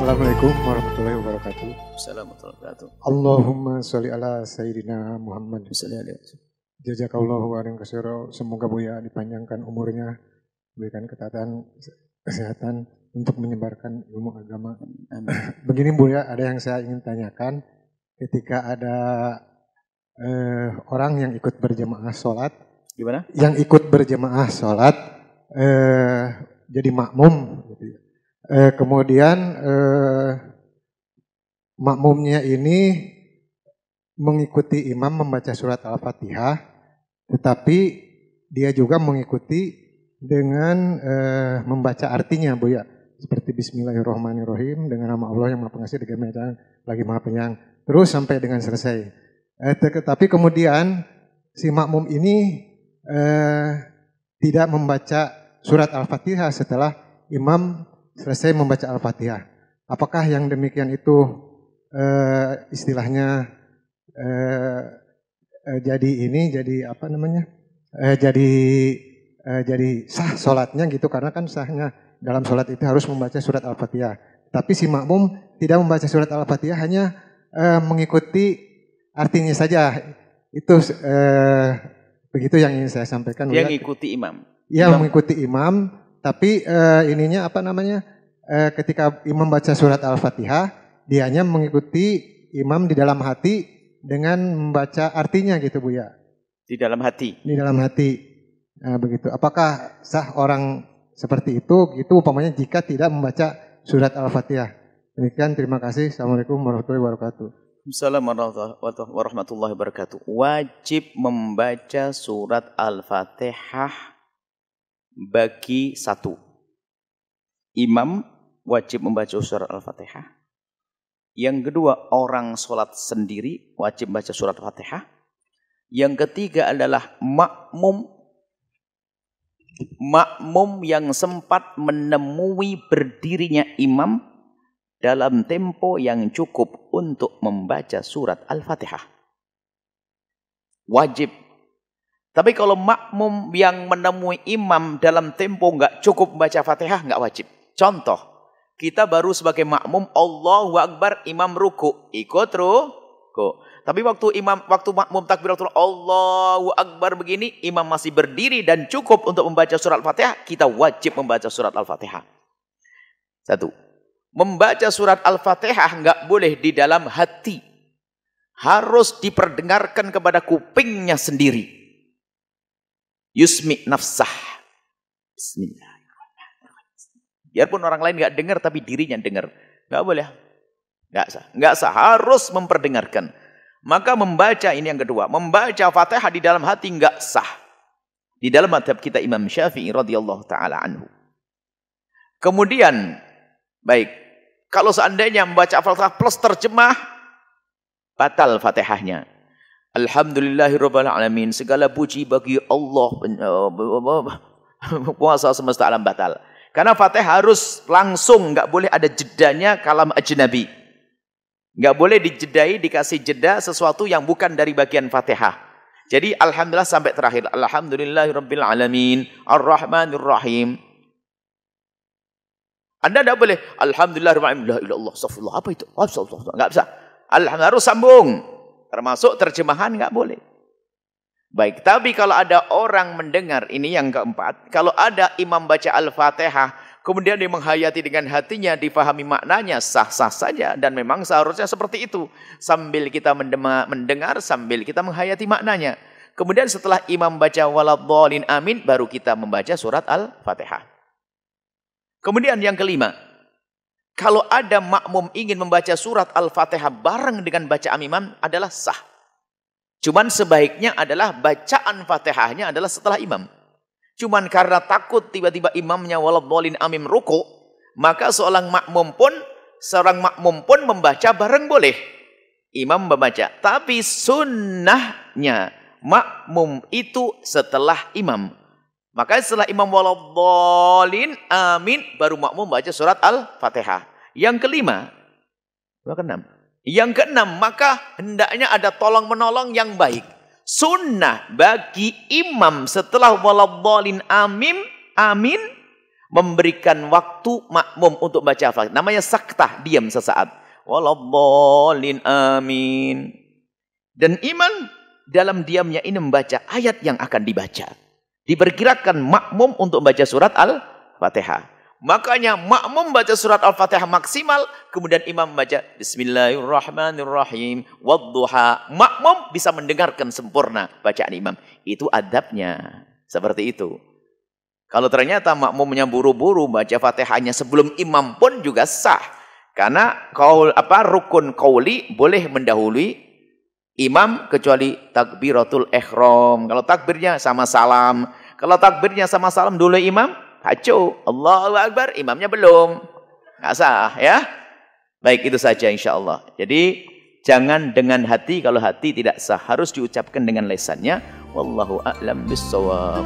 Assalamualaikum warahmatullahi wabarakatuh. Assalamualaikum warahmatullahi wabarakatuh. Allahumma sholli ala sayyidina Muhammad. Jazakallahu khairan katsira. Semoga Buya dipanjangkan umurnya, berikan ketatan kesehatan untuk menyebarkan ilmu agama. Amin. Begini Buya, ada yang saya ingin tanyakan. Ketika ada eh, orang yang ikut berjamaah sholat, Gimana? yang ikut berjamaah sholat eh, jadi makmum. gitu ya. Eh, kemudian eh, makmumnya ini mengikuti imam membaca surat al-fatihah, tetapi dia juga mengikuti dengan eh, membaca artinya, bu ya, seperti Bismillahirrahmanirrahim dengan nama Allah yang Maha Pengasih dengan Maha lagi Maha Penyayang, terus sampai dengan selesai. Eh, tetapi kemudian si makmum ini eh, tidak membaca surat Al-Fatihah setelah imam selesai membaca Al-Fatihah. Apakah yang demikian itu eh, istilahnya eh, eh, jadi ini jadi apa namanya? Eh, jadi eh, jadi sah sholatnya gitu karena kan sahnya dalam sholat itu harus membaca surat Al-Fatihah. Tapi si makmum tidak membaca surat Al-Fatihah hanya eh, mengikuti artinya saja. Itu eh, begitu yang ingin saya sampaikan. Dia Buya. ngikuti imam. Ya Imam. mengikuti imam, tapi eh, ininya apa namanya? Eh, ketika imam baca surat Al-Fatihah, dianya mengikuti imam di dalam hati dengan membaca artinya gitu Bu ya. Di dalam hati. Di dalam hati. Nah, begitu. Apakah sah orang seperti itu gitu umpamanya jika tidak membaca surat Al-Fatihah? Demikian terima kasih. Assalamualaikum warahmatullahi wabarakatuh. Assalamualaikum warahmatullahi wabarakatuh. Wajib membaca surat Al-Fatihah bagi satu. Imam wajib membaca surat Al-Fatihah. Yang kedua, orang sholat sendiri wajib baca surat Al-Fatihah. Yang ketiga adalah makmum makmum yang sempat menemui berdirinya imam dalam tempo yang cukup untuk membaca surat Al-Fatihah. Wajib. Tapi kalau makmum yang menemui imam dalam tempo nggak cukup membaca Fatihah, nggak wajib. Contoh, kita baru sebagai makmum Allahu Akbar, imam ruku, ikut ruku. Tapi waktu imam waktu makmum takbiratul Allahu Akbar begini, imam masih berdiri dan cukup untuk membaca surat Al-Fatihah, kita wajib membaca surat Al-Fatihah. Satu. Membaca surat Al-Fatihah nggak boleh di dalam hati. Harus diperdengarkan kepada kupingnya sendiri. Yusmi nafsah. Bismillahirrahmanirrahim. Biarpun orang lain nggak dengar tapi dirinya dengar. Nggak boleh. Nggak sah. Nggak sah. Harus memperdengarkan. Maka membaca ini yang kedua. Membaca Fatihah di dalam hati nggak sah. Di dalam madhab kita Imam Syafi'i radhiyallahu taala anhu. Kemudian baik, kalau seandainya membaca Al-Fatihah plus terjemah batal Fatihahnya. Alhamdulillahirabbil alamin. Segala puji bagi Allah puasa semesta alam batal. Karena Fatihah harus langsung, nggak boleh ada jedanya kalam ajnabi. Nggak boleh dijedai, dikasih jeda sesuatu yang bukan dari bagian Fatihah. Jadi alhamdulillah sampai terakhir. Alhamdulillahirabbil alamin, arrahmanir. Anda tidak boleh alhamdulillah la ilaha astagfirullah apa itu? Astagfirullah. Enggak bisa. Alhamdulillah harus sambung. Termasuk terjemahan enggak boleh. Baik, tapi kalau ada orang mendengar ini yang keempat, kalau ada imam baca Al-Fatihah, kemudian dia menghayati dengan hatinya, difahami maknanya, sah-sah saja dan memang seharusnya seperti itu. Sambil kita mendengar, sambil kita menghayati maknanya. Kemudian setelah imam baca waladhdallin amin, baru kita membaca surat Al-Fatihah. Kemudian yang kelima, kalau ada makmum ingin membaca surat Al-Fatihah bareng dengan bacaan imam adalah sah. Cuman sebaiknya adalah bacaan Fatihahnya adalah setelah imam. Cuman karena takut tiba-tiba imamnya waladhdallin amin ruku, maka seorang makmum pun seorang makmum pun membaca bareng boleh. Imam membaca, tapi sunnahnya makmum itu setelah imam. Maka setelah imam waladhdallin amin baru makmum baca surat Al-Fatihah. Yang kelima, yang keenam. Yang keenam, maka hendaknya ada tolong menolong yang baik. Sunnah bagi imam setelah waladhdallin amin amin memberikan waktu makmum untuk baca Al-Fatihah. Namanya saktah, diam sesaat. Waladhalin amin. Dan iman dalam diamnya ini membaca ayat yang akan dibaca. Diperkirakan makmum untuk baca surat Al-Fatihah. Makanya makmum baca surat Al-Fatihah maksimal, kemudian imam baca Bismillahirrahmanirrahim, wadduha. Makmum bisa mendengarkan sempurna bacaan imam. Itu adabnya. Seperti itu. Kalau ternyata makmumnya buru-buru baca Fatihahnya sebelum imam pun juga sah. Karena kaul apa rukun kauli boleh mendahului imam kecuali takbiratul ihram. Kalau takbirnya sama salam, kalau takbirnya sama salam dulu imam, Hacu. Allahu Akbar. Imamnya belum. Nggak sah ya. Baik itu saja insya Allah. Jadi jangan dengan hati. Kalau hati tidak sah. Harus diucapkan dengan lesannya. Wallahu a'lam bisawab.